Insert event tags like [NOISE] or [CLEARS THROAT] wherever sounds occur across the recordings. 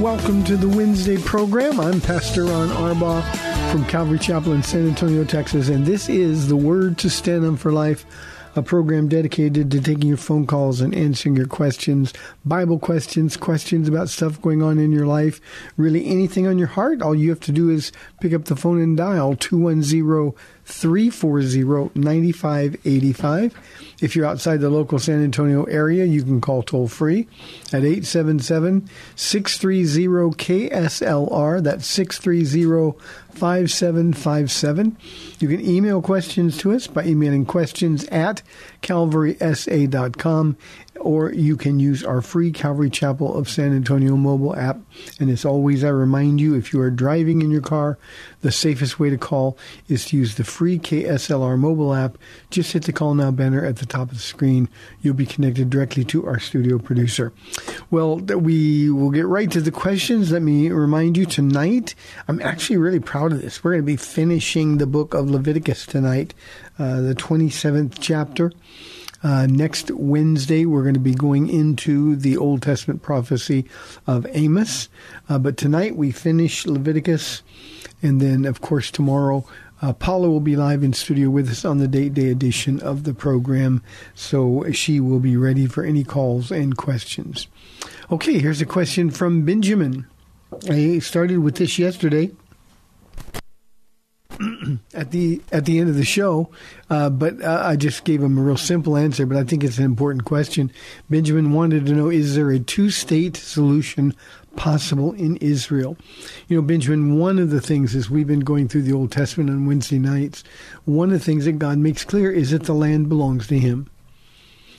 Welcome to the Wednesday program. I'm Pastor Ron Arbaugh from Calvary Chapel in San Antonio, Texas, and this is the Word to Stand On for Life, a program dedicated to taking your phone calls and answering your questions, Bible questions, questions about stuff going on in your life, really anything on your heart. All you have to do is pick up the phone and dial 210 340 9585. If you're outside the local San Antonio area, you can call toll free at 877 630 KSLR. That's 630 5757. You can email questions to us by emailing questions at calvarysa.com or you can use our free Calvary Chapel of San Antonio mobile app. And as always, I remind you if you are driving in your car, the safest way to call is to use the free KSLR mobile app. Just hit the call now banner at the top of the screen. You'll be connected directly to our studio producer. Well, we will get right to the questions. Let me remind you tonight, I'm actually really proud of this. We're going to be finishing the book of Leviticus tonight, uh, the 27th chapter. Uh, next Wednesday, we're going to be going into the Old Testament prophecy of Amos. Uh, but tonight, we finish Leviticus. And then, of course, tomorrow, uh, Paula will be live in studio with us on the date day edition of the program. So she will be ready for any calls and questions. Okay, here's a question from Benjamin. I started with this yesterday [CLEARS THROAT] at the at the end of the show, uh, but uh, I just gave him a real simple answer. But I think it's an important question. Benjamin wanted to know: Is there a two-state solution possible in Israel? You know, Benjamin. One of the things is we've been going through the Old Testament on Wednesday nights. One of the things that God makes clear is that the land belongs to Him.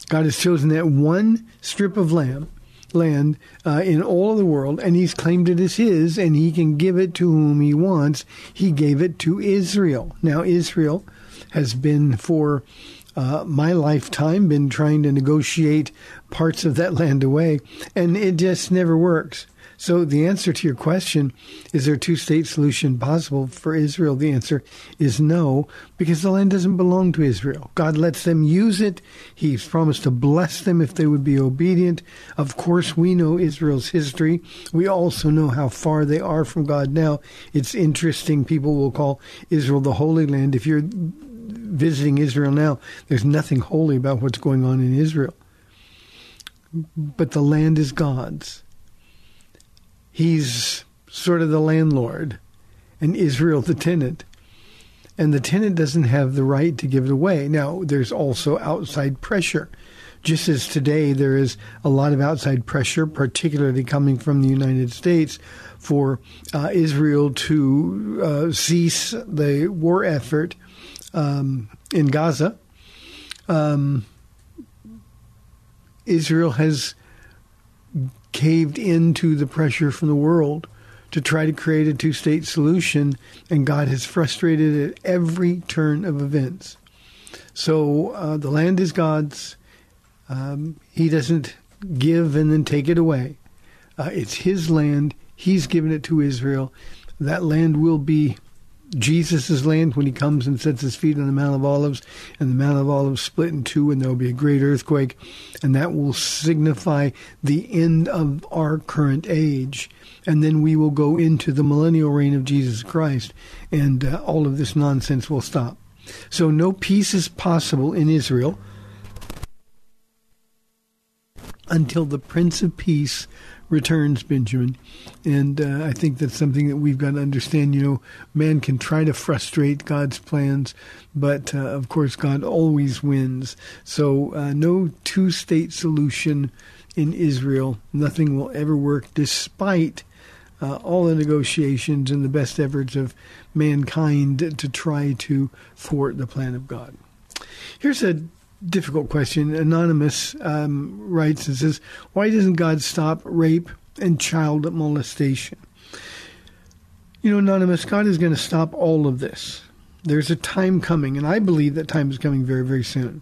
God has chosen that one strip of land land uh, in all of the world, and he's claimed it as his, and he can give it to whom he wants. He gave it to Israel. Now, Israel has been for uh, my lifetime been trying to negotiate parts of that land away, and it just never works. So the answer to your question, is there a two-state solution possible for Israel? The answer is no, because the land doesn't belong to Israel. God lets them use it. He's promised to bless them if they would be obedient. Of course, we know Israel's history. We also know how far they are from God now. It's interesting. People will call Israel the Holy Land. If you're visiting Israel now, there's nothing holy about what's going on in Israel. But the land is God's he's sort of the landlord and Israel the tenant. And the tenant doesn't have the right to give it away. Now, there's also outside pressure. Just as today there is a lot of outside pressure, particularly coming from the United States, for uh, Israel to uh, cease the war effort um, in Gaza. Um, Israel has caved into the pressure from the world to try to create a two state solution, and God has frustrated it at every turn of events. So uh, the land is God's. Um, he doesn't give and then take it away. Uh, it's His land. He's given it to Israel. That land will be Jesus' land when he comes and sets his feet on the Mount of Olives, and the Mount of Olives split in two, and there will be a great earthquake, and that will signify the end of our current age. And then we will go into the millennial reign of Jesus Christ, and uh, all of this nonsense will stop. So, no peace is possible in Israel until the Prince of Peace returns, Benjamin. And uh, I think that's something that we've got to understand. You know, man can try to frustrate God's plans, but uh, of course, God always wins. So, uh, no two state solution in Israel. Nothing will ever work despite. Uh, all the negotiations and the best efforts of mankind to try to thwart the plan of God. Here's a difficult question. Anonymous um, writes and says, Why doesn't God stop rape and child molestation? You know, Anonymous, God is going to stop all of this. There's a time coming, and I believe that time is coming very, very soon.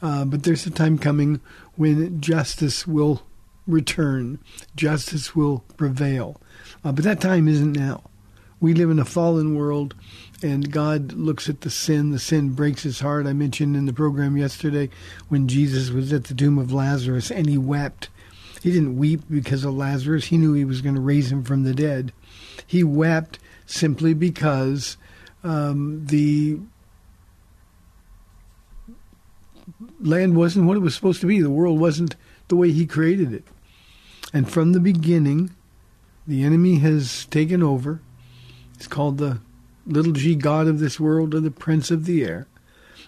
Uh, but there's a time coming when justice will return, justice will prevail. Uh, but that time isn't now. We live in a fallen world and God looks at the sin. The sin breaks his heart. I mentioned in the program yesterday when Jesus was at the tomb of Lazarus and he wept. He didn't weep because of Lazarus. He knew he was going to raise him from the dead. He wept simply because um, the land wasn't what it was supposed to be. The world wasn't the way he created it. And from the beginning, the enemy has taken over. It's called the little g God of this world or the prince of the air.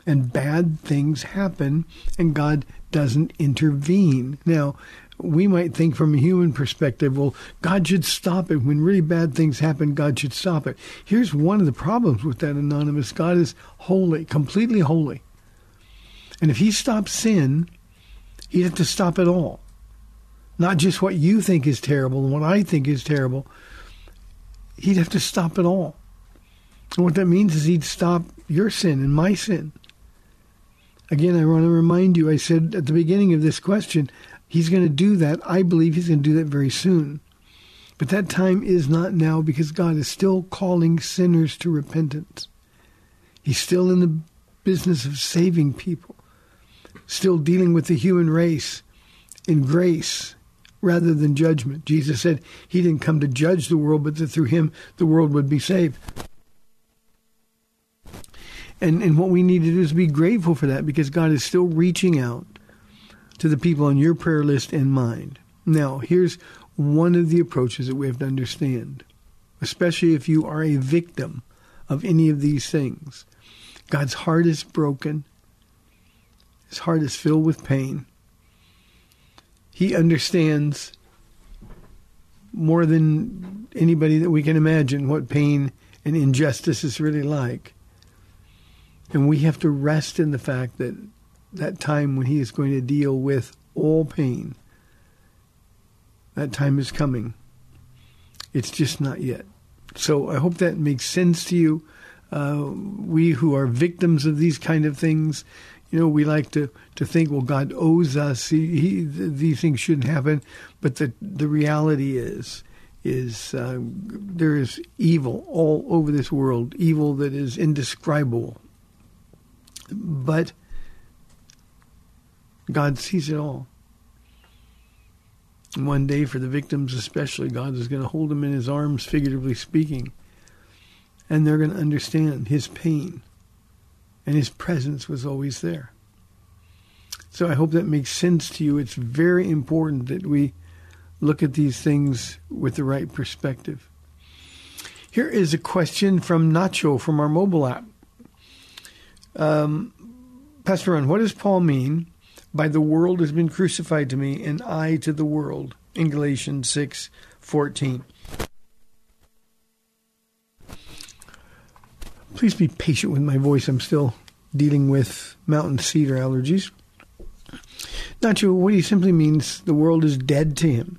And bad things happen, and God doesn't intervene. Now, we might think from a human perspective, well, God should stop it. When really bad things happen, God should stop it. Here's one of the problems with that anonymous God is holy, completely holy. And if he stops sin, he'd have to stop it all. Not just what you think is terrible and what I think is terrible. He'd have to stop it all. And what that means is he'd stop your sin and my sin. Again, I want to remind you, I said at the beginning of this question, he's going to do that. I believe he's going to do that very soon. But that time is not now because God is still calling sinners to repentance. He's still in the business of saving people, still dealing with the human race in grace rather than judgment. Jesus said he didn't come to judge the world, but that through him the world would be saved. And and what we need to do is be grateful for that because God is still reaching out to the people on your prayer list and mine. Now, here's one of the approaches that we have to understand, especially if you are a victim of any of these things. God's heart is broken. His heart is filled with pain. He understands more than anybody that we can imagine what pain and injustice is really like. And we have to rest in the fact that that time when He is going to deal with all pain, that time is coming. It's just not yet. So I hope that makes sense to you. Uh, we who are victims of these kind of things, you know, we like to, to think, well, God owes us. He, he, these things shouldn't happen. But the the reality is, is uh, there is evil all over this world, evil that is indescribable, but God sees it all. One day, for the victims especially, God is going to hold them in his arms, figuratively speaking, and they're going to understand his pain. And his presence was always there. So I hope that makes sense to you. It's very important that we look at these things with the right perspective. Here is a question from Nacho from our mobile app. Um, Pastor Ron, what does Paul mean by the world has been crucified to me and I to the world in Galatians 6 14? Please be patient with my voice. I'm still dealing with mountain cedar allergies. Not sure what he simply means the world is dead to him.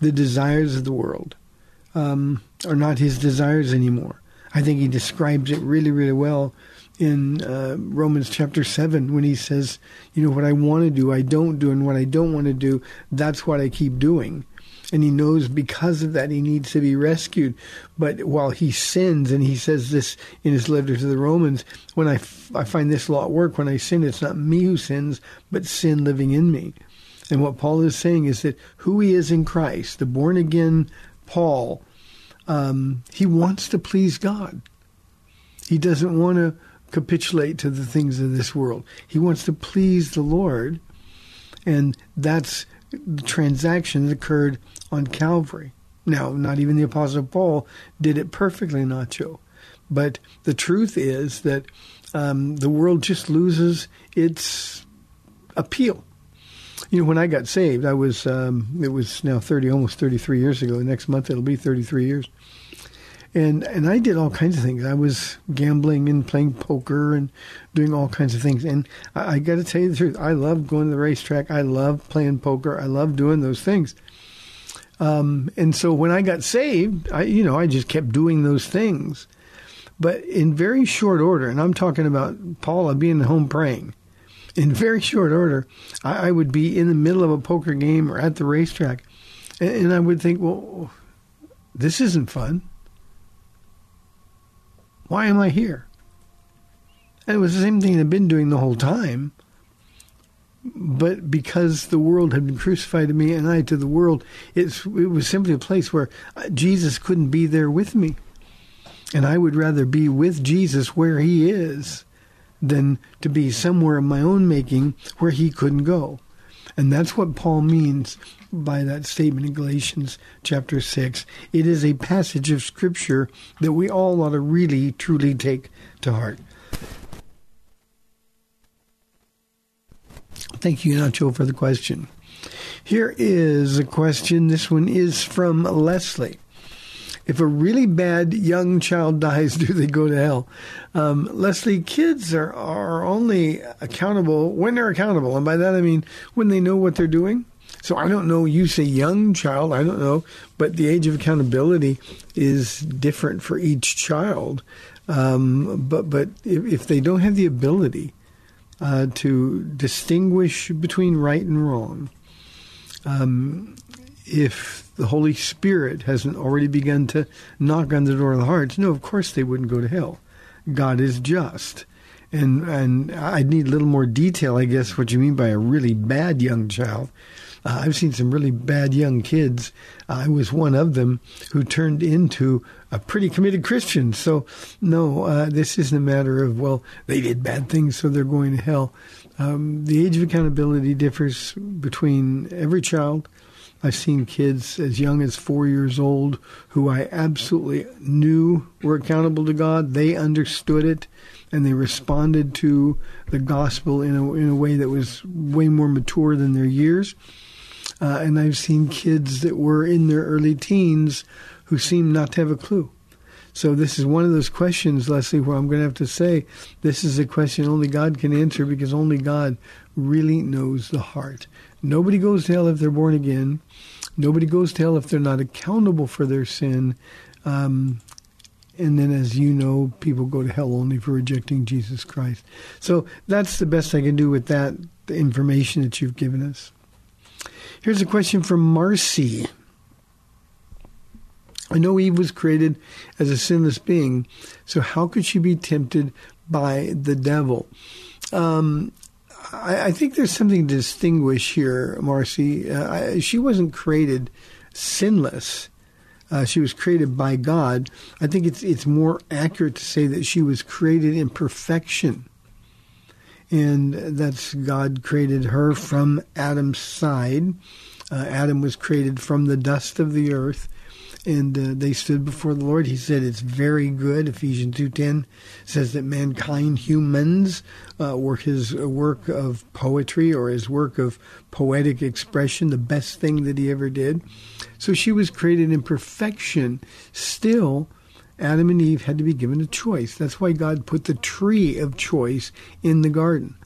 The desires of the world um, are not his desires anymore. I think he describes it really, really well in uh, Romans chapter 7 when he says, you know, what I want to do, I don't do, and what I don't want to do, that's what I keep doing. and he knows because of that he needs to be rescued. But while he sins, and he says this in his letter to the Romans, when I, f- I find this law at work, when I sin, it's not me who sins, but sin living in me. And what Paul is saying is that who he is in Christ, the born again Paul, um, he wants to please God. He doesn't want to capitulate to the things of this world. He wants to please the Lord, and that's the transaction that occurred on Calvary. Now, not even the Apostle Paul did it perfectly, Nacho. But the truth is that um, the world just loses its appeal. You know, when I got saved, I was um, it was now thirty, almost thirty-three years ago. Next month it'll be thirty-three years, and and I did all kinds of things. I was gambling and playing poker and doing all kinds of things. And I, I got to tell you the truth, I love going to the racetrack. I love playing poker. I love doing those things. Um, and so when I got saved, I you know I just kept doing those things, but in very short order. And I'm talking about Paula being home praying. In [LAUGHS] very short order, I, I would be in the middle of a poker game or at the racetrack, and, and I would think, well, this isn't fun. Why am I here? And it was the same thing I'd been doing the whole time. But because the world had been crucified to me and I to the world, it was simply a place where Jesus couldn't be there with me. And I would rather be with Jesus where he is than to be somewhere of my own making where he couldn't go. And that's what Paul means by that statement in Galatians chapter 6. It is a passage of Scripture that we all ought to really, truly take to heart. Thank you, Nacho, for the question. Here is a question. This one is from Leslie. If a really bad young child [LAUGHS] dies, do they go to hell? Um, Leslie, kids are, are only accountable when they're accountable. And by that I mean when they know what they're doing. So I don't know, you say young child, I don't know, but the age of accountability is different for each child. Um, but but if, if, they don't have the ability uh, to distinguish between right and wrong, um, if the Holy Spirit hasn't already begun to knock on the door of the hearts, no, of course they wouldn't go to hell. God is just. And and I'd need a little more detail, I guess, what you mean by a really bad young child. Uh, I've seen some really bad young kids. I was one of them who turned into a pretty committed Christian. So, no, uh, this isn't a matter of, well, they did bad things, so they're going to hell. Um, the age of accountability differs between every child. I've seen kids as young as four years old who I absolutely knew were accountable to God. They understood it and they responded to the gospel in a, in a way that was way more mature than their years. Uh, and I've seen kids that were in their early teens who seemed not to have a clue. So this is one of those questions, Leslie, where I'm going to have to say this is a question only God can answer because only God really knows the heart. Nobody goes to hell if they're born again. Nobody goes to hell if they're not accountable for their sin. Um, and then, as you know, people go to hell only for rejecting Jesus Christ. So that's the best I can do with that information that you've given us. Here's a question from Marcy. I know Eve was created as a sinless being, so how could she be tempted by the devil? Um, I, I, think there's something to distinguish here, Marcy. Uh, I, she wasn't created sinless. Uh, she was created by God. I think it's it's more accurate to say that she was created in perfection, and that's God created her from Adam's side. Uh, Adam was created from the dust of the earth, and uh, they stood before the Lord. He said, "It's very good." Ephesians two ten says that mankind, humans, uh, were his work of poetry or his work of poetic expression, the best thing that he ever did. So she was created in perfection. Still, Adam and Eve had to be given a choice. That's why God put the tree of choice in the garden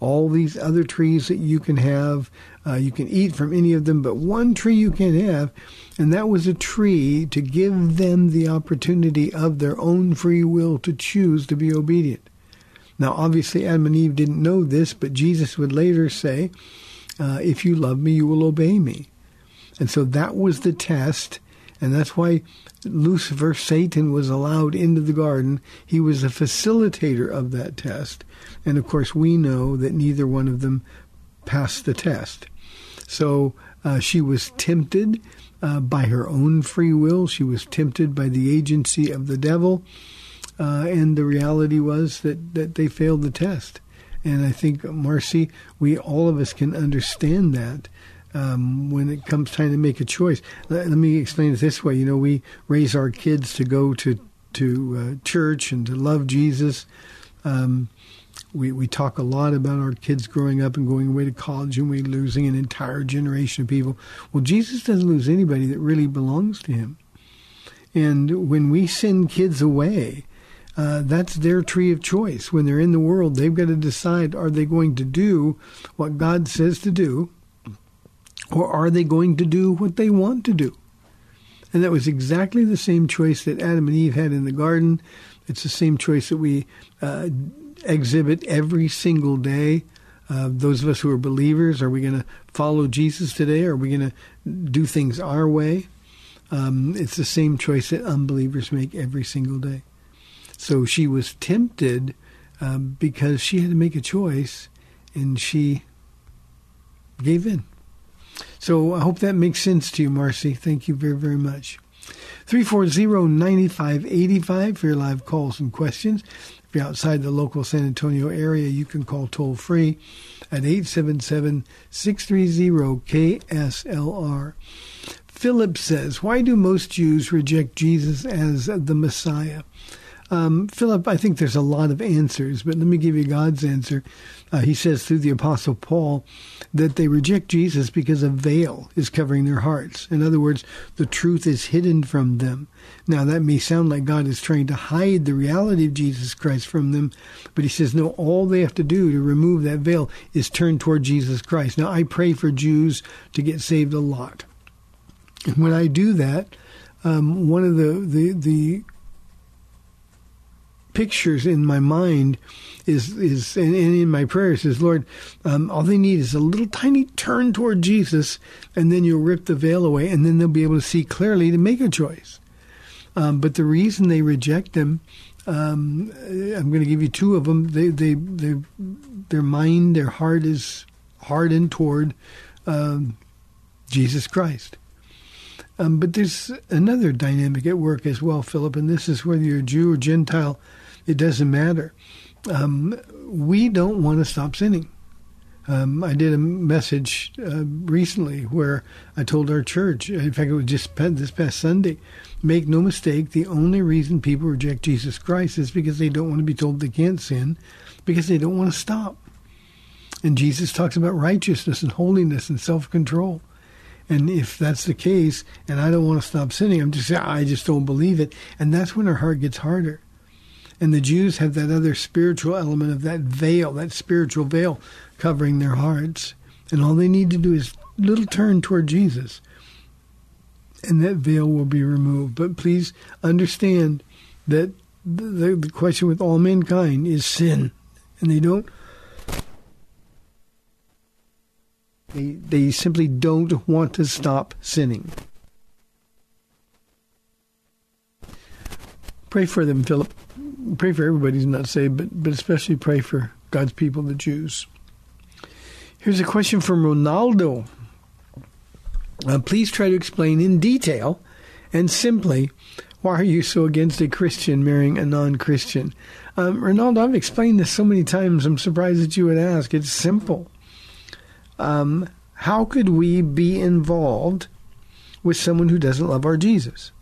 all these other trees that you can have. Uh, you can eat from any of them, but one tree you can't have, and that was a tree to give them the opportunity of their own free will to choose to be obedient. Now, obviously, Adam and Eve didn't know this, but Jesus would later say, uh, If you love me, you will obey me. And so that was the test. And that's why Lucifer, Satan, was allowed into the garden. He was a facilitator of that test. And of course, we know that neither one of them passed the test. So uh, she was tempted uh, by her own free will. She was tempted by the agency of the devil. Uh, and the reality was that, that they failed the test. And I think, Marcy, we all of us can understand that um, when it comes time to make a choice. Let, let, me explain it this way. You know, we raise our kids to go to to uh, church and to love Jesus. Um, we we talk a lot about our kids growing up and going away to college, and we losing an entire generation of people. Well, Jesus doesn't lose anybody that really belongs to Him. And when we send kids away, uh, that's their tree of choice. When they're in the world, they've got to decide: are they going to do what God says to do, or are they going to do what they want to do? And that was exactly the same choice that Adam and Eve had in the garden. It's the same choice that we uh, exhibit every single day. Uh, those of us who are believers, are we going to follow Jesus today? Are we going to do things our way? Um, it's the same choice that unbelievers make every single day. So she was tempted um, because she had to make a choice, and she gave in. So I hope that makes sense to you, Marcy. Thank you very, very much. 340-9585 for your live calls and questions. If you're outside the local San Antonio area, you can call toll free at 877-630-KSLR. Philip says, why do most Jews reject Jesus as the Messiah? Um, Philip, I think there's a lot of answers, but let me give you God's answer. Uh, he says through the Apostle Paul that they reject Jesus because a veil is covering their hearts. In other words, the truth is hidden from them. Now, that may sound like God is trying to hide the reality of Jesus Christ from them, but he says, no, all they have to do to remove that veil is turn toward Jesus Christ. Now, I pray for Jews to get saved a lot. And when I do that, um, one of the, the, the pictures in my mind is is and, in my prayers is Lord, um, all they need is a little tiny turn toward Jesus, and then you'll rip the veil away, and then they'll be able to see clearly to make a choice. Um, but the reason they reject Him, um, I'm going to give you two of them. They they they their mind, their heart is hardened toward um, Jesus Christ. Um, but there's another dynamic at work as well, Philip, and this is whether you're Jew or Gentile it doesn't matter. Um, we don't want to stop sinning. Um, I did a message uh, recently where I told our church, in fact, it was just this past Sunday, make no mistake, the only reason people reject Jesus Christ is because they don't want to be told they can't sin, because they don't want to stop. And Jesus talks about righteousness and holiness and self control. And if that's the case, and I don't want to stop sinning, I'm just I just don't believe it, and that's when our heart gets harder. And the Jews have that other spiritual element of that veil, that spiritual veil covering their hearts. And all they need to do is little turn toward Jesus. And that veil will be removed. But please understand that the, the question with all mankind is sin. And they don't They, they simply don't want to stop sinning. Pray for them, Philip pray for everybody who's not saved, but, but especially pray for God's people, the Jews. Here's a question from Ronaldo. Uh, please try to explain in detail and simply why are you so against a Christian marrying a non Christian? Um, Ronaldo, I've explained this so many times, I'm surprised that you would ask. It's simple. Um, how could we be involved with someone who doesn't love our Jesus?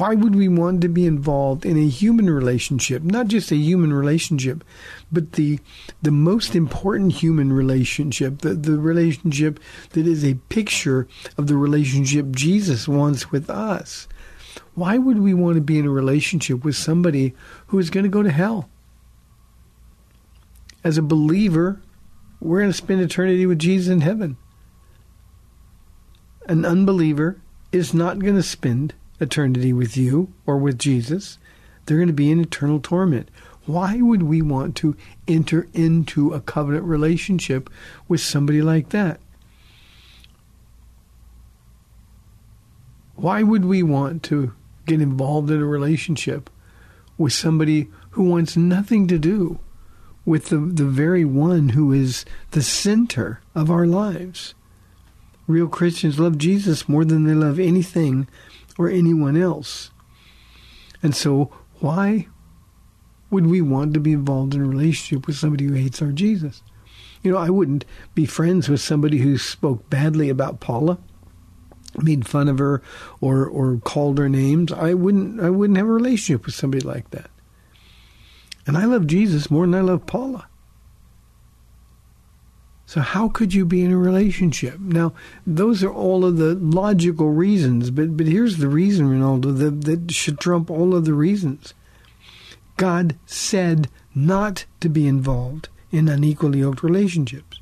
Why would we want to be involved in a human relationship? Not just a human relationship, but the the most important human relationship, the, the relationship that is a picture of the relationship Jesus wants with us. Why would we want to be in a relationship with somebody who is going to go to hell? As a believer, we're going to spend eternity with Jesus in heaven. An unbeliever is not going to spend eternity with you or with Jesus, they're going to be in eternal torment. Why would we want to enter into a covenant relationship with somebody like that? Why would we want to get involved in a relationship with somebody who wants nothing to do with the, the very one who is the center of our lives? Real Christians love Jesus more than they love anything or anyone else. And so, why would we want to be involved in a relationship with somebody who hates our Jesus? You know, I wouldn't be friends with somebody who spoke badly about Paula, made fun of her, or or called her names. I wouldn't I wouldn't have a relationship with somebody like that. And I love Jesus more than I love Paula. So how could you be in a relationship? Now, those are all of the logical reasons, but but here's the reason, Ronaldo, that, that should trump all of the reasons. God said not to be involved in unequally yoked relationships.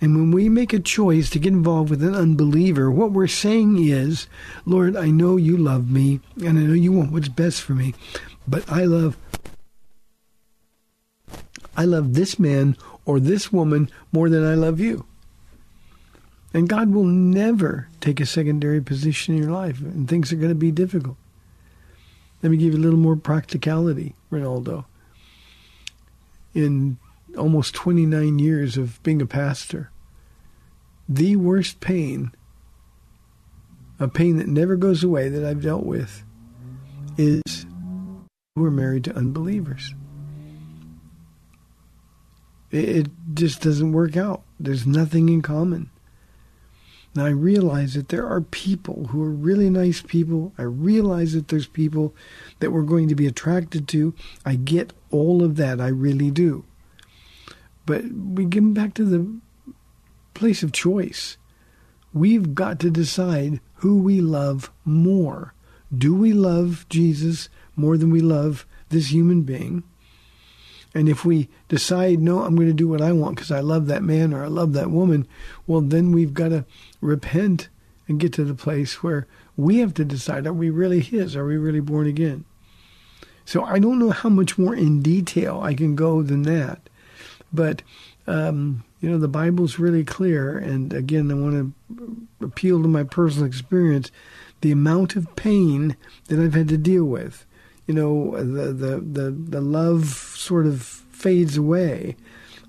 And when we make a choice to get involved with an unbeliever, what we're saying is, Lord, I know you love me and I know you want what's best for me, but I love I love this man or this woman more than I love you. And God will never take a secondary position in your life, and things are going to be difficult. Let me give you a little more practicality, Ronaldo. In almost 29 years of being a pastor, the worst pain, a pain that never goes away that I've dealt with, is we're married to unbelievers. It just doesn't work out. There's nothing in common. Now I realize that there are people who are really nice people. I realize that there's people that we're going to be attracted to. I get all of that. I really do. But we get back to the place of choice. We've got to decide who we love more. Do we love Jesus more than we love this human being? And if we decide, no, I'm going to do what I want because I love that man or I love that woman, well, then we've got to repent and get to the place where we have to decide, are we really His? Are we really born again? So I don't know how much more in detail I can go than that. But, um, you know, the Bible's really clear. And again, I want to appeal to my personal experience the amount of pain that I've had to deal with you know, the the the, the love sort of fades away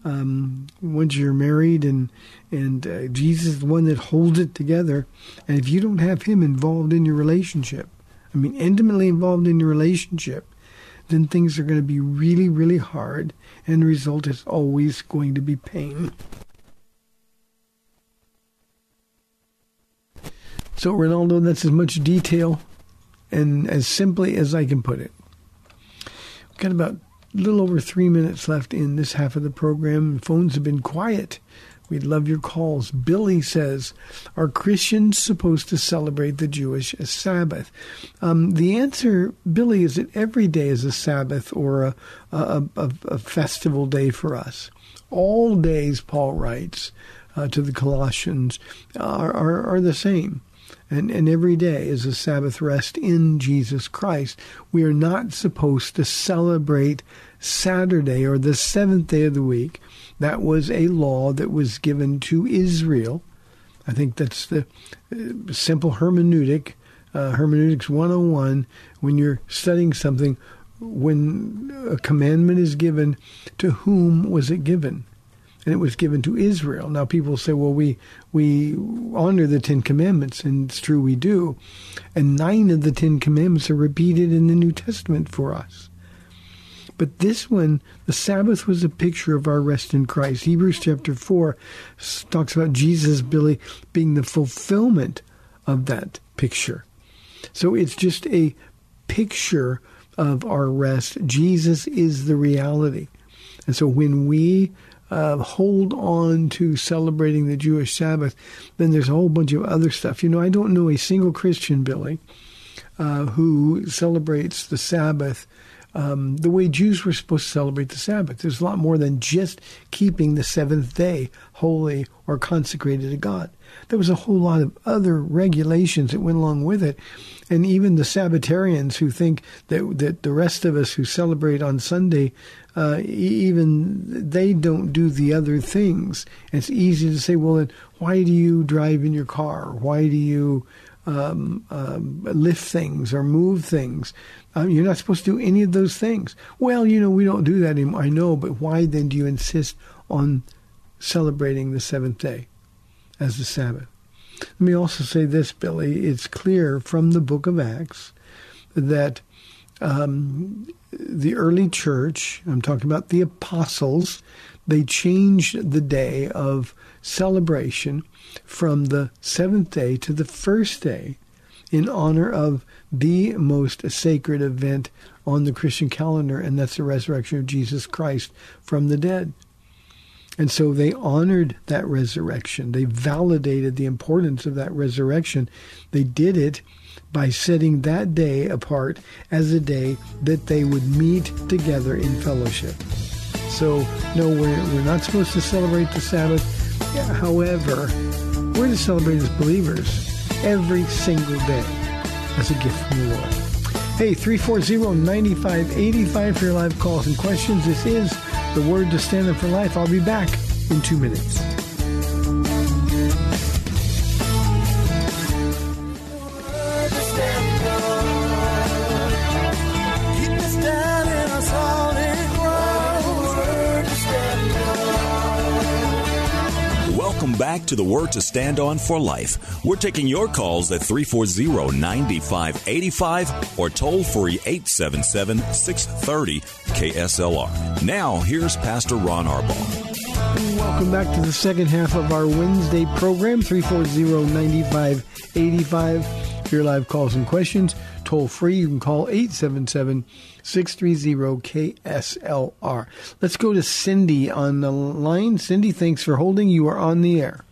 um, once you're married, and and uh, Jesus is the one that holds it together. And if you don't have Him involved in your relationship, I mean, intimately involved in your relationship, then things are going to be really, really hard, and the result is always going to be pain. So, Ronaldo, that's as much detail and as simply as I can put it. We've got about a little over three minutes left in this half of the program. Phones have been quiet. We'd love your calls. Billy says, Are Christians supposed to celebrate the Jewish Sabbath? Um, the answer, Billy, is that every day is a Sabbath or a, a, a, a festival day for us. All days, Paul writes uh, to the Colossians, are, are, are the same and, and every day is a Sabbath rest in Jesus Christ. We are not supposed to celebrate Saturday or the seventh day of the week. That was a law that was given to Israel. I think that's the uh, simple hermeneutic, uh, hermeneutics 101. When you're studying something, when a commandment is given, to whom was it given? And it was given to Israel. Now people say, well, we we honor the Ten Commandments, and it's true we do, and nine of the Ten Commandments are repeated in the New Testament for us. But this one, the Sabbath was a picture of our rest in Christ. Hebrews chapter 4 talks about Jesus, Billy, being the fulfillment of that picture. So it's just a picture of our rest. Jesus is the reality. And so when we uh, hold on to celebrating the Jewish Sabbath, then there's a whole bunch of other stuff. You know, I don't know a single Christian, Billy, uh, who celebrates the Sabbath um, the way Jews were supposed to celebrate the Sabbath. There's a lot more than just keeping the seventh day holy or consecrated to God. There was a whole lot of other regulations that went along with it. And even the Sabbatarians who think that, that the rest of us who celebrate on Sunday uh, even they don't do the other things. it's easy to say, well, then why do you drive in your car? Why do you um, um, lift things or move things. Um, you're not supposed to do any of those things. Well, you know, we don't do that anymore. I know, but why then do you insist on celebrating the seventh day as the Sabbath? Let me also say this, Billy. It's clear from the book of Acts that um, the early church, I'm talking about the apostles, they changed the day of celebration from the seventh day to the first day in honor of the most sacred event on the Christian calendar, and that's the resurrection of Jesus Christ from the dead. And so they honored that resurrection. They validated the importance of that resurrection. They did it by setting that day apart as a day that they would meet together in fellowship. So, no, we're, we're not supposed to celebrate the Sabbath. However, we're to celebrate as believers every single day as a gift from the Lord. Hey, 340-9585 for your live calls and questions. This is the Word to Stand Up for Life. I'll be back in two minutes. Back to the Word to Stand On for Life. We're taking your calls at 340 9585 or toll free 877 630 KSLR. Now, here's Pastor Ron Arbaugh. Welcome back to the second half of our Wednesday program 340 9585. Your live calls and questions. Toll free. You can call 877 630 KSLR. Let's go to Cindy on the line. Cindy, thanks for holding. You are on the air.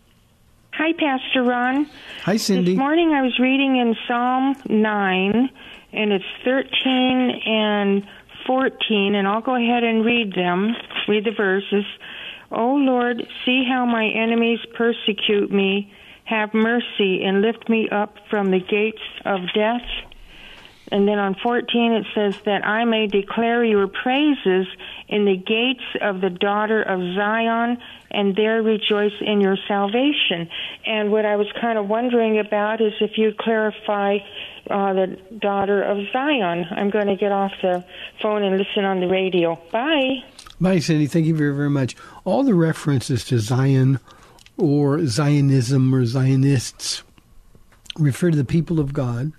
Hi, Pastor Ron. Hi, Cindy. This morning I was reading in Psalm 9, and it's 13 and 14, and I'll go ahead and read them, read the verses. O Lord, see how my enemies persecute me. Have mercy and lift me up from the gates of death. And then on 14 it says that I may declare your praises in the gates of the daughter of Zion and there rejoice in your salvation. And what I was kind of wondering about is if you clarify uh, the daughter of Zion. I'm going to get off the phone and listen on the radio. Bye. Bye, Cindy. Thank you very, very much. All the references to Zion or Zionism or Zionists refer to the people of God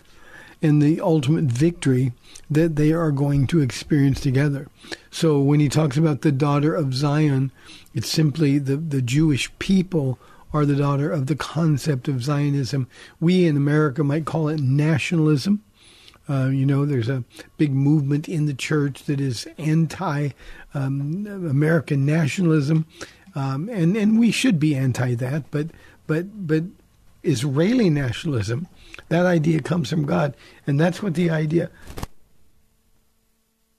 and the ultimate victory that they are going to experience together. So when he talks about the daughter of Zion, it's simply the, the Jewish people are the daughter of the concept of Zionism. We in America might call it nationalism. Uh, you know, there's a big movement in the church that is anti um, American nationalism, um, and and we should be anti that. But but but Israeli nationalism that idea comes from God, and that's what the idea.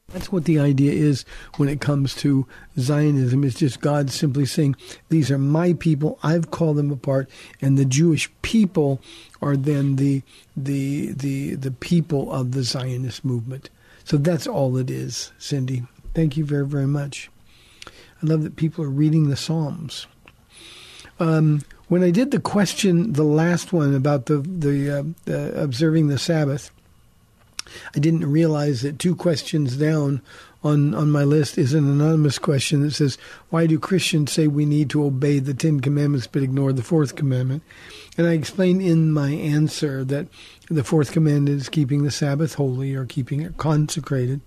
That's what the idea is when it comes to Zionism. It's just God simply saying, These are my people, I've called them apart, and the Jewish people are then the the the the people of the Zionist movement. So that's all it is, Cindy. Thank you very, very much. I love that people are reading the Psalms. Um, when I did the question, the last one about the the uh, observing the Sabbath, I didn't realize that two questions down on on my list is an anonymous question that says, "Why do Christians say we need to obey the Ten Commandments but ignore the Fourth Commandment?" And I explained in my answer that the Fourth Commandment is keeping the Sabbath holy or keeping it consecrated.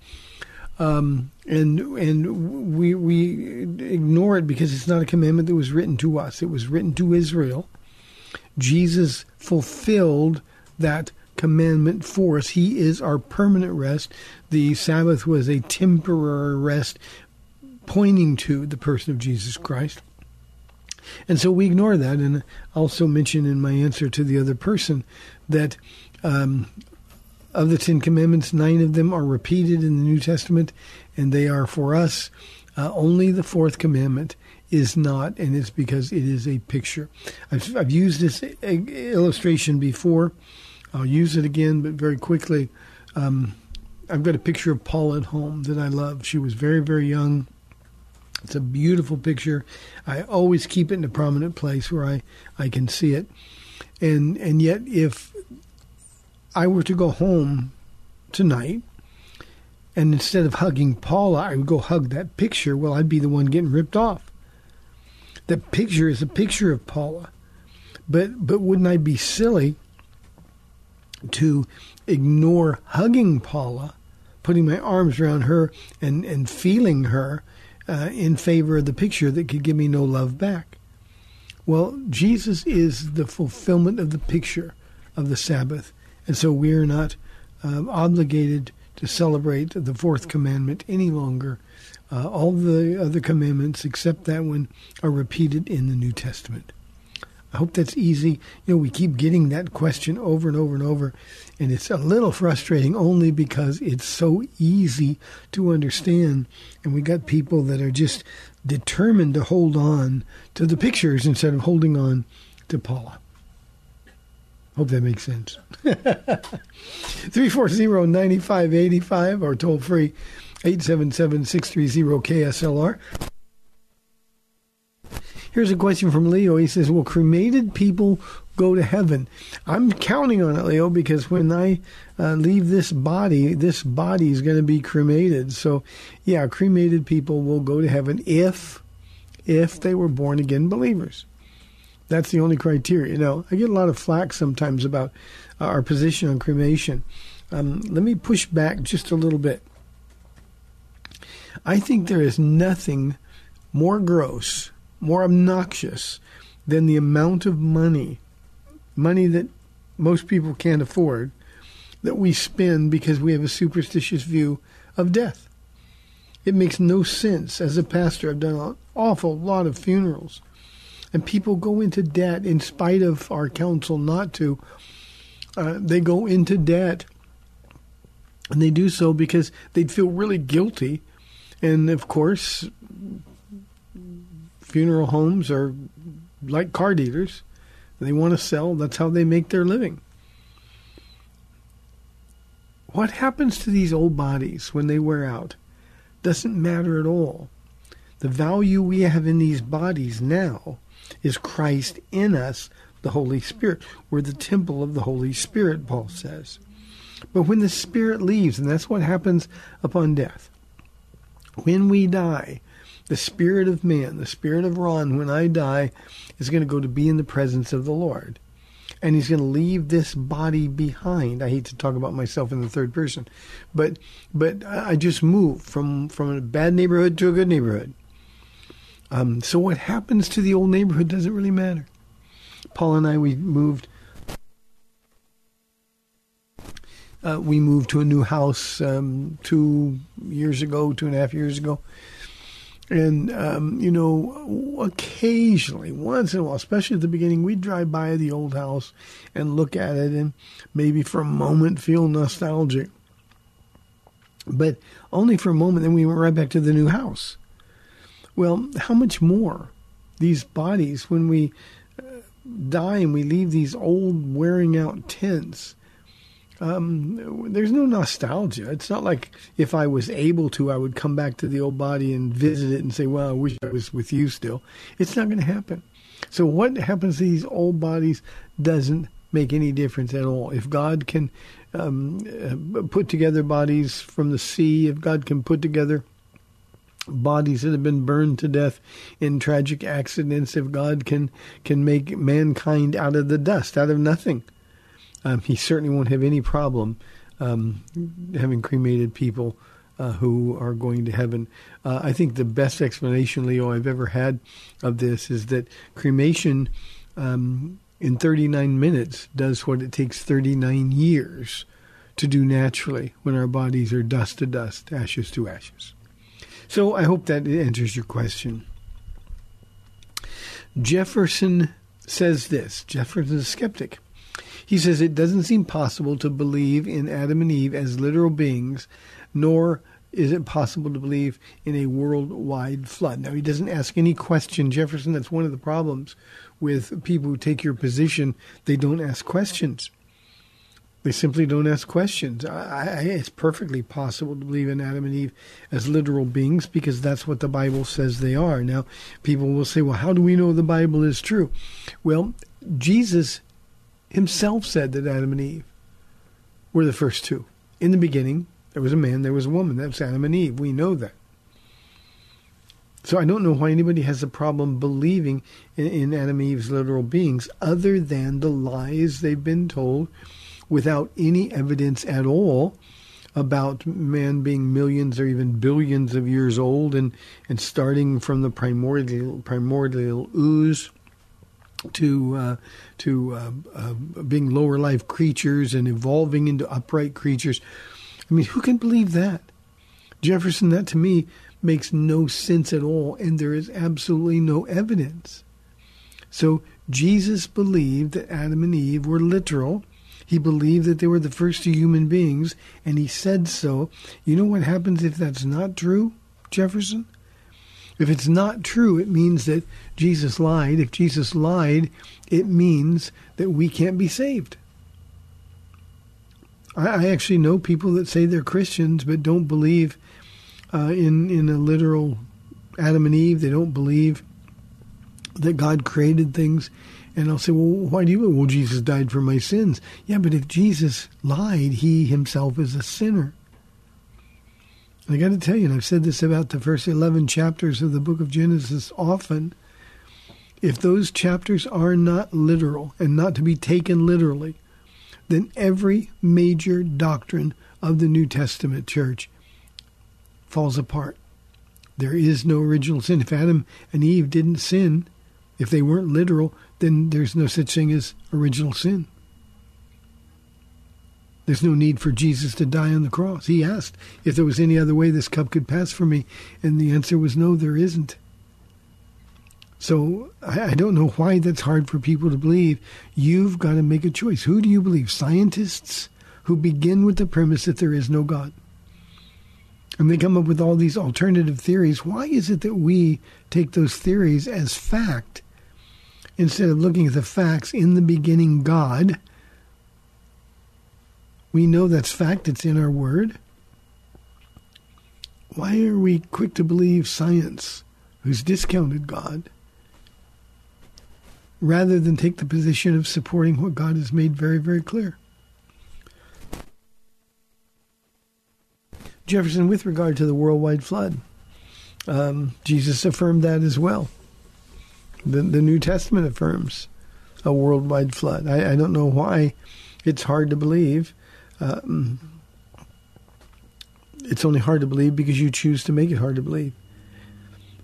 Um, and and we we ignore it because it's not a commandment that was written to us. It was written to Israel. Jesus fulfilled that commandment for us. He is our permanent rest. The Sabbath was a temporary rest, pointing to the person of Jesus Christ. And so we ignore that. And also mentioned in my answer to the other person that um, of the Ten Commandments, nine of them are repeated in the New Testament, and they are for us. Uh, only the fourth commandment is not, and it's because it is a picture. I've, I've used this illustration before. I'll use it again, but very quickly. Um, I've got a picture of Paula at home that I love. She was very, very young. It's a beautiful picture. I always keep it in a prominent place where I, I can see it. And and yet if I were to go home tonight, and instead of hugging Paula, I would go hug that picture, well, I'd be the one getting ripped off. The picture is a picture of Paula. But but wouldn't I be silly to ignore hugging Paula, putting my arms around her and, and feeling her uh, in favor of the picture that could give me no love back? Well, Jesus is the fulfillment of the picture of the Sabbath. And so we are not uh, obligated to celebrate the fourth commandment any longer. Uh, all the other commandments, except that one, are repeated in the New Testament. I hope that's easy. You know, we keep getting that question over and over and over, and it's a little frustrating only because it's so easy to understand. And we got people that are just determined to hold on to the pictures instead of holding on to Paula. Hope that makes sense. [LAUGHS] 340-9585 or toll free 877-630-KSLR. Here's a question from Leo. He says, Will cremated people go to heaven? I'm counting on it, Leo, because when I uh, leave this body, this body is going to be cremated. So, yeah, cremated people will go to heaven if if they were born again believers. That's the only criteria. You know, I get a lot of flack sometimes about our position on cremation. Um, let me push back just a little bit. I think there is nothing more gross more obnoxious than the amount of money, money that most people can't afford, that we spend because we have a superstitious view of death. It makes no sense. As a pastor, I've done an awful lot of funerals, and people go into debt in spite of our counsel not to. Uh, they go into debt, and they do so because they'd feel really guilty. And of course, funeral homes are like car dealers. They want to sell, that's how they make their living. What happens to these old bodies when they wear out doesn't matter at all. The value we have in these bodies now is Christ in us, the Holy Spirit. We're the temple of the Holy Spirit, Paul says. But when the Spirit leaves, and that's what happens upon death, when we die, the spirit of man, the spirit of Ron, when I die, is going to go to be in the presence of the Lord. And he's going to leave this body behind. I hate to talk about myself in the third person, but but I just moved from from a bad neighborhood to a good neighborhood. Um, so what happens to the old neighborhood doesn't really matter. Paula and I we moved. Uh, we moved to a new house um, two years ago, two and a half years ago, and, um, you know, occasionally, once in a while, especially at the beginning, we'd drive by the old house and look at it and maybe for a moment feel nostalgic. But only for a moment, then we went right back to the new house. Well, how much more these bodies, when we uh, die and we leave these old, wearing out tents, um, there's no nostalgia. It's not like if I was able to, I would come back to the old body and visit it and say, well, I wish I was with you still. It's not going to happen. So what happens to these old bodies doesn't make any difference at all. If God can um, uh, put together bodies from the sea, if God can put together bodies that have been burned to death in tragic accidents, if God can can make mankind out of the dust, out of nothing, um, he certainly won't have any problem um, having cremated people uh, who are going to heaven. Uh, I think the best explanation, Leo, I've ever had of this is that cremation um, in 39 minutes does what it takes 39 years to do naturally when our bodies are dust to dust, ashes to ashes. So I hope that answers your question. Jefferson says this Jefferson is a skeptic. He says it doesn't seem possible to believe in Adam and Eve as literal beings, nor is it possible to believe in a worldwide flood. Now, he doesn't ask any question, Jefferson. That's one of the problems with people who take your position. They don't ask questions. They simply don't ask questions. I, I, it's perfectly possible to believe in Adam and Eve as literal beings because that's what the Bible says they are. Now, people will say, well, how do we know the Bible is true? Well, Jesus himself said that Adam and Eve were the first two. In the beginning, there was a man, there was a woman. That's Adam and Eve. We know that. So I don't know why anybody has a problem believing in, in Adam and Eve's literal beings other than the lies they've been told without any evidence at all about man being millions or even billions of years old and, and starting from the primordial primordial ooze to uh, to uh, uh, being lower life creatures and evolving into upright creatures. I mean, who can believe that? Jefferson, that to me makes no sense at all, and there is absolutely no evidence. So Jesus believed that Adam and Eve were literal. He believed that they were the first human beings, and he said so. You know what happens if that's not true, Jefferson? If it's not true, it means that Jesus lied. If Jesus lied, it means that we can't be saved. I, I actually know people that say they're Christians but don't believe uh, in in a literal Adam and Eve. They don't believe that God created things. And I'll say, well, why do you? Well, Jesus died for my sins. Yeah, but if Jesus lied, he himself is a sinner. I got to tell you, and I've said this about the first 11 chapters of the book of Genesis often, if those chapters are not literal and not to be taken literally, then every major doctrine of the New Testament church falls apart. There is no original sin. If Adam and Eve didn't sin, if they weren't literal, then there's no such thing as original sin. There's no need for Jesus to die on the cross. He asked if there was any other way this cup could pass for me, and the answer was no, there isn't. So I, I don't know why that's hard for people to believe. You've got to make a choice. Who do you believe? Scientists who begin with the premise that there is no God and they come up with all these alternative theories. Why is it that we take those theories as fact instead of looking at the facts in the beginning God? We know that's fact, it's in our word. Why are we quick to believe science, who's discounted God, rather than take the position of supporting what God has made very, very clear? Jefferson, with regard to the worldwide flood, um, Jesus affirmed that as well. The, the New Testament affirms a worldwide flood. I, I don't know why it's hard to believe. Um, it's only hard to believe because you choose to make it hard to believe.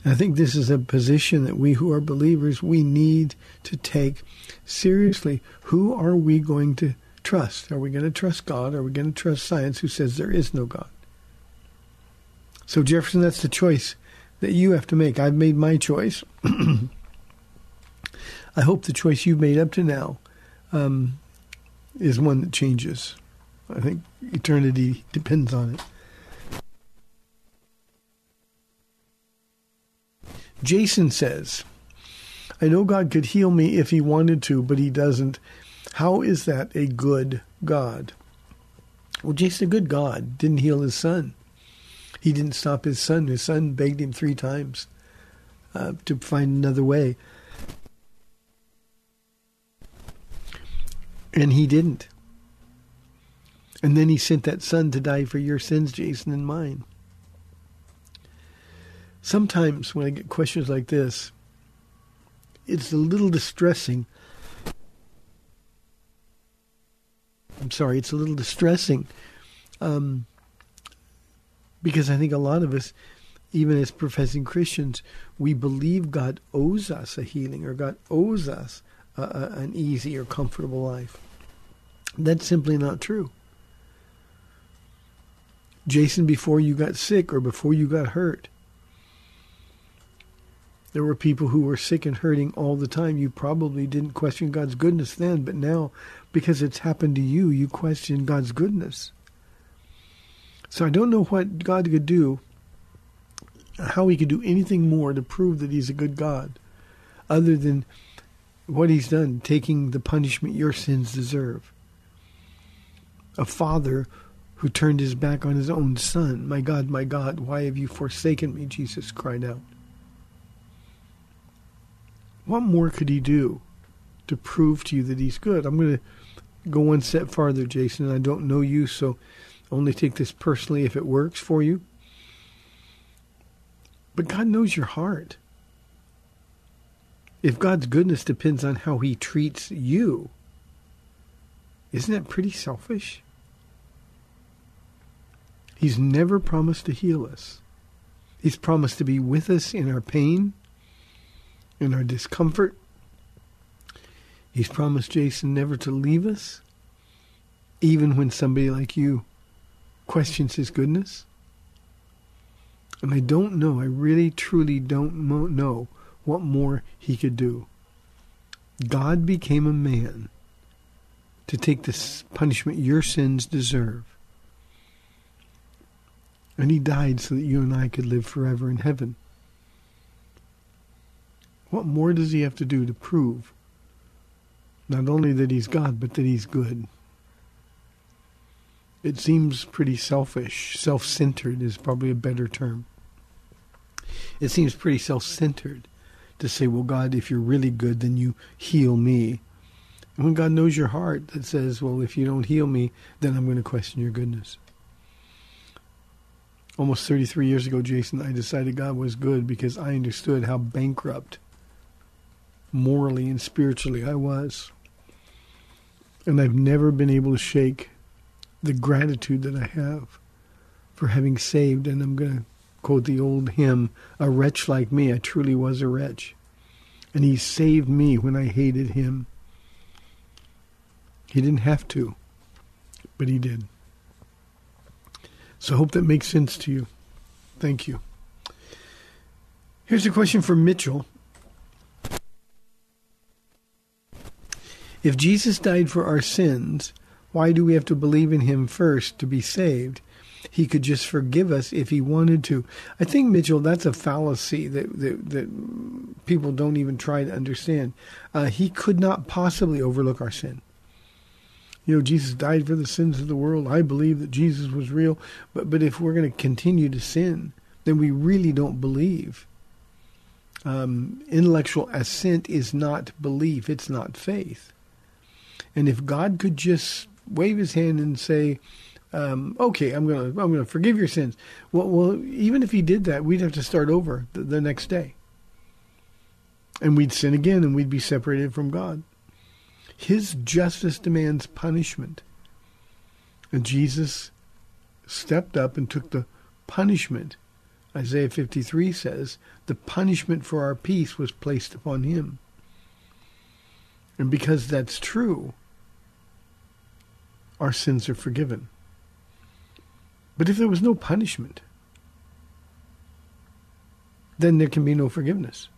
I think this is a position that we who are believers we need to take seriously. Who are we going to trust? Are we going to trust God? Are we going to trust science who says there is no God? So, Jefferson, that's the choice that you have to make. I've made my choice. [CLEARS THROAT] I hope the choice you've made up to now um, is one that changes. I think eternity depends on it. Jason says, I know God could heal me if he wanted to, but he doesn't. How is that a good God? Well, Jason, a good God didn't heal his son. He didn't stop his son. His son begged him three times uh, to find another way. And he didn't. And then he sent that son to die for your sins, Jason, and mine. Sometimes when I get questions like this, it's a little distressing. I'm sorry, it's a little distressing um, because I think a lot of us, even as professing Christians, we believe God owes us a healing or God owes us a, a, an easy or comfortable life. That's simply not true. Jason, before you got sick or before you got hurt, there were people who were sick and hurting all the time. You probably didn't question God's goodness then, but now, because it's happened to you, you question God's goodness. So I don't know what God could do, how he could do anything more to prove that he's a good God, other than what he's done, taking the punishment your sins deserve. A father who turned his back on his own son. My God, my God, why have you forsaken me? Jesus cried out. What more could he do to prove to you that he's good? I'm going to go one step farther, Jason. I don't know you, so only take this personally if it works for you. But God knows your heart. If God's goodness depends on how he treats you, isn't that pretty selfish? He's never promised to heal us. He's promised to be with us in our pain, in our discomfort. He's promised Jason never to leave us, even when somebody like you questions his goodness. And I don't know, I really truly don't know what more he could do. God became a man to take the punishment your sins deserve. And he died so that you and I could live forever in heaven. What more does he have to do to prove not only that he's God, but that he's good? It seems pretty selfish. Self centered is probably a better term. It seems pretty self centered to say, well, God, if you're really good, then you heal me. And when God knows your heart, that says, well, if you don't heal me, then I'm going to question your goodness. Almost 33 years ago, Jason, I decided God was good because I understood how bankrupt morally and spiritually I was. And I've never been able to shake the gratitude that I have for having saved. And I'm going to quote the old hymn, A wretch like me, I truly was a wretch. And he saved me when I hated him. He didn't have to, but he did. So I hope that makes sense to you. Thank you. Here's a question for Mitchell. If Jesus died for our sins, why do we have to believe in him first to be saved? He could just forgive us if he wanted to. I think, Mitchell, that's a fallacy that, that, that people don't even try to understand. Uh, he could not possibly overlook our sin. You know, Jesus died for the sins of the world. I believe that Jesus was real. But, but if we're going to continue to sin, then we really don't believe. Um, intellectual assent is not belief, it's not faith. And if God could just wave his hand and say, um, okay, I'm gonna I'm gonna forgive your sins. Well, well, even if he did that, we'd have to start over the, the next day, and we'd sin again, and we'd be separated from God. His justice demands punishment, and Jesus stepped up and took the punishment. Isaiah 53 says the punishment for our peace was placed upon him. And because that's true, our sins are forgiven. But if there was no punishment, then there can be no forgiveness.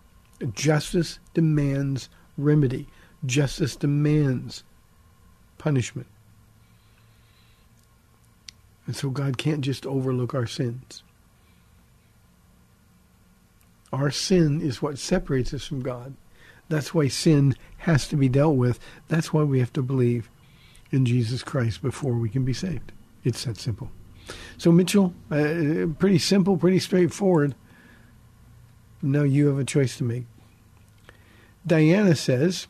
Justice demands remedy. Justice demands punishment. And so God can't just overlook our sins. Our sin is what separates us from God. That's why sin has to be dealt with. That's why we have to believe in Jesus Christ before we can be saved. It's that simple. So, Mitchell, uh, pretty simple, pretty straightforward. Now you have a choice to make. Diana says,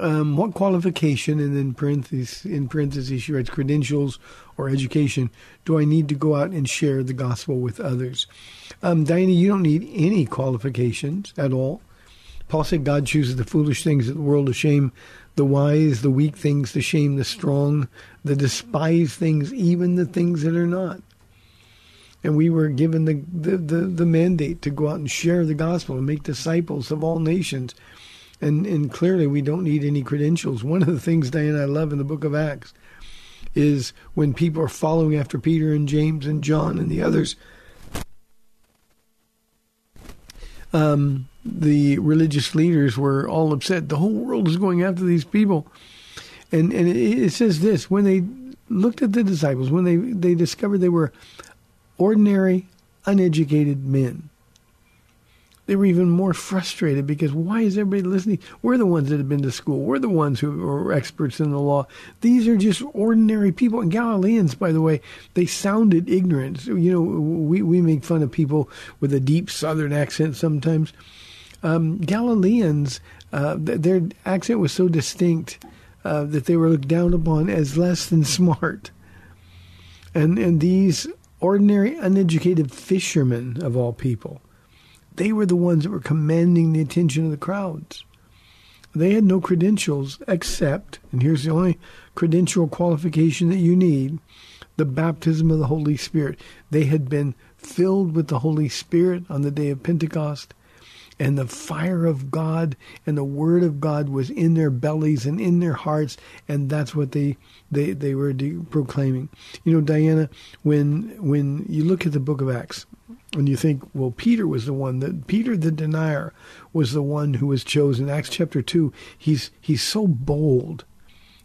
um, what qualification, and then parentheses, in parentheses, she writes credentials or education, do I need to go out and share the gospel with others? Um, Diana, you don't need any qualifications at all. Paul said God chooses the foolish things of the world to shame the wise, the weak things to shame the strong, the despised things, even the things that are not. And we were given the, the, the, the, mandate to go out and share the gospel and make disciples of all nations. And, and clearly, we don't need any credentials. One of the things, Diane, I love in the book of Acts is when people are following after Peter and James and John and the others. Um, the religious leaders were all upset. The whole world is going after these people. And and it, says this when they looked at the disciples, when they, they discovered they were ordinary, uneducated men, they were even more frustrated because why is everybody listening? We're the ones that have been to school. We're the ones who are experts in the law. These are just ordinary people. And Galileans, by the way, they sounded ignorant. You know, we, we make fun of people with a deep southern accent sometimes um, Galileans, uh, th- their accent was so distinct. uh, that they were looked down upon as less than [LAUGHS] smart. And, and these ordinary, uneducated fishermen of all people, they were the ones that were commanding the attention of the crowds. They had no credentials except, and here's the only credential qualification that you need the baptism of the Holy Spirit. They had been filled with the Holy Spirit on the day of Pentecost, and the fire of God and the Word of God was in their bellies and in their hearts, and that's what they they they were de- proclaiming. You know, Diana, when when you look at the Book of Acts, and you think, well, Peter was the one that Peter the denier was the one who was chosen. Acts chapter two, he's he's so bold,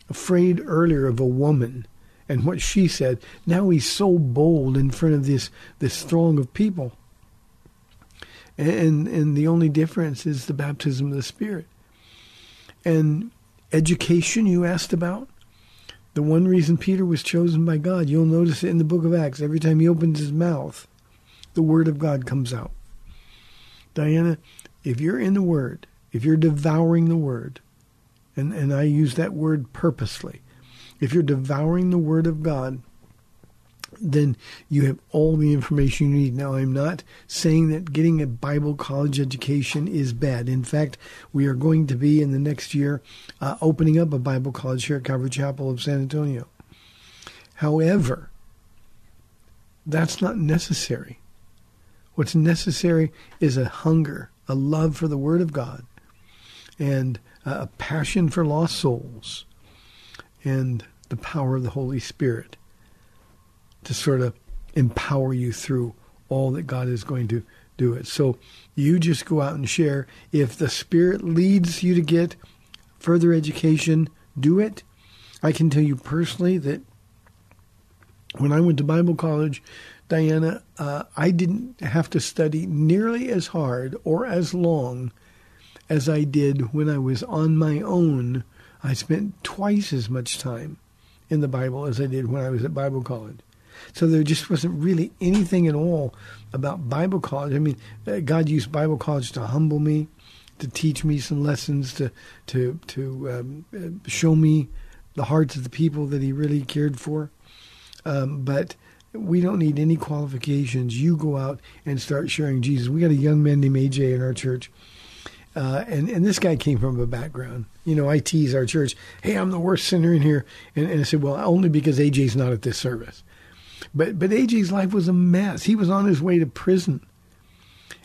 afraid earlier of a woman and what she said. Now he's so bold in front of this this throng of people. And and the only difference is the baptism of the Spirit. And education you asked about. The one reason Peter was chosen by God, you'll notice it in the book of Acts. Every time he opens his mouth, the word of God comes out. Diana, if you're in the word, if you're devouring the word, and, and I use that word purposely, if you're devouring the Word of God, then you have all the information you need. Now, I'm not saying that getting a Bible college education is bad. In fact, we are going to be in the next year uh, opening up a Bible college here at Calvary Chapel of San Antonio. However, that's not necessary. What's necessary is a hunger, a love for the Word of God, and a passion for lost souls and the power of the Holy Spirit to sort of empower you through all that God is going to do it. So you just go out and share. If the Spirit leads you to get further education, do it. I can tell you personally that when I went to Bible college, Diana, uh, I didn't have to study nearly as hard or as long as I did when I was on my own I spent twice as much time in the Bible as I did when I was at Bible college. So there just wasn't really anything at all about Bible college. I mean, uh, God used Bible college to humble me, to teach me some lessons, to to to um, uh, show me the hearts of the people that He really cared for. Um, but we don't need any qualifications. You go out and start sharing Jesus. We got a young man named AJ in our church uh, and and this guy came from a background. You know, I tease our church. Hey, I'm the worst sinner in here, and, and I said, well, only because AJ's not at this service. But but AJ's life was a mess. He was on his way to prison,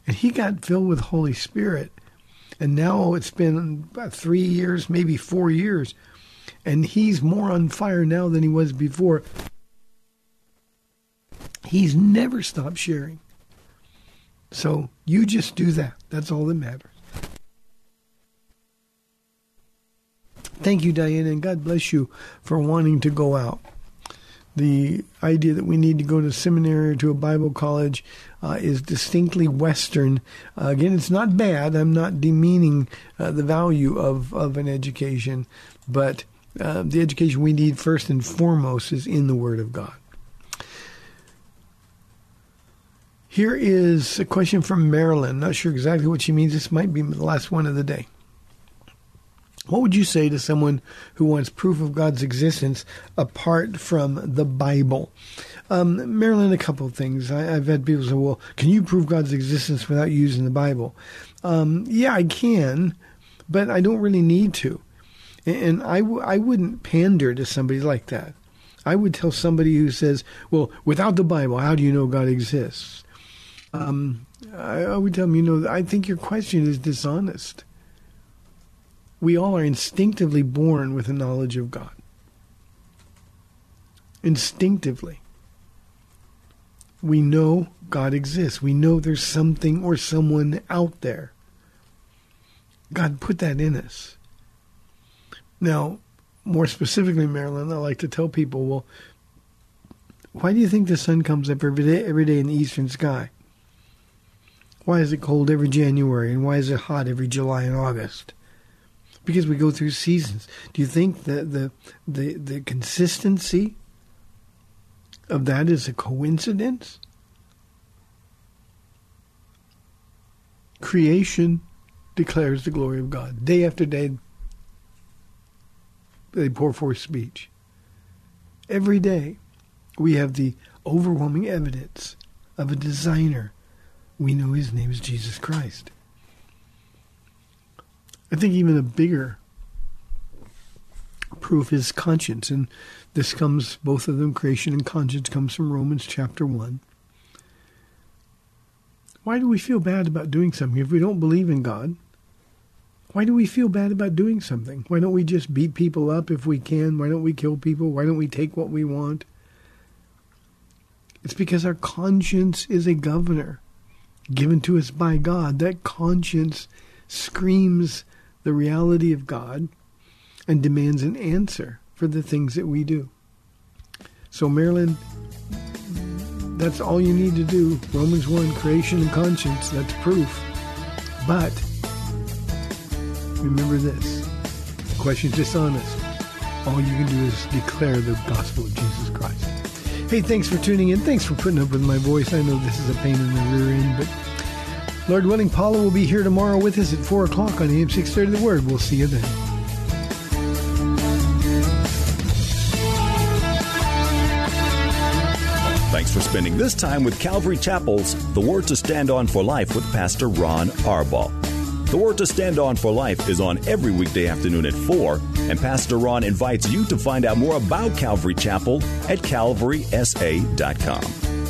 and he got filled with Holy Spirit. And now it's been about three years, maybe four years, and he's more on fire now than he was before. He's never stopped sharing. So you just do that. That's all that matters. Thank you, Diana, and God bless you for wanting to go out. The idea that we need to go to seminary or to a Bible college uh, is distinctly Western. Uh, again, it's not bad. I'm not demeaning uh, the value of, of an education, but uh, the education we need first and foremost is in the Word of God. Here is a question from Marilyn. Not sure exactly what she means. This might be the last one of the day. What would you say to someone who wants proof of God's existence apart from the Bible? Um, Marilyn, a couple of things. I, have had people say, well, can you prove God's existence without using the Bible? Um, yeah, I can, but I don't really need to. And, I w- I wouldn't pander to somebody like that. I would tell somebody who says, well, without the Bible, how do you know God exists? Um, I, I would tell them, you know, I think your question is dishonest we all are instinctively born with a knowledge of God. Instinctively. We know God exists. We know there's something or someone out there. God put that in us. Now, more specifically, Marilyn, I like to tell people, well, why do you think the sun comes up every day, every day in the eastern sky? Why is it cold every January and why is it hot every July and August? Because we go through seasons. Do you think that the the the consistency of that is a coincidence? Creation declares the glory of God day after day. they pour forth speech. Every day, we have the overwhelming evidence of a designer. We know his name is Jesus Christ. I think even a bigger proof is conscience, and this comes, both of them, creation and conscience, comes from Romans chapter 1. Why do we feel bad about doing something if we don't believe in God? Why do we feel bad about doing something? Why don't we just beat people up if we can? Why don't we kill people? Why don't we take what we want? It's because our conscience is a governor given to us by God. That conscience screams the reality of God and demands an answer for the things that we do. So, Marilyn, that's all you need to do. Romans 1, creation and conscience, that's proof. But remember this the question's dishonest. All you can do is declare the gospel of Jesus Christ. Hey, thanks for tuning in. Thanks for putting up with my voice. I know this is a pain in the rear end, but Lord willing, Paula will be here tomorrow with us at 4 o'clock on AM 630 The Word. We'll see you then. Thanks for spending this time with Calvary Chapel's The Word to Stand On for Life with Pastor Ron Arbaugh. The Word to Stand On for Life is on every weekday afternoon at 4, and Pastor Ron invites you to find out more about Calvary Chapel at calvarysa.com.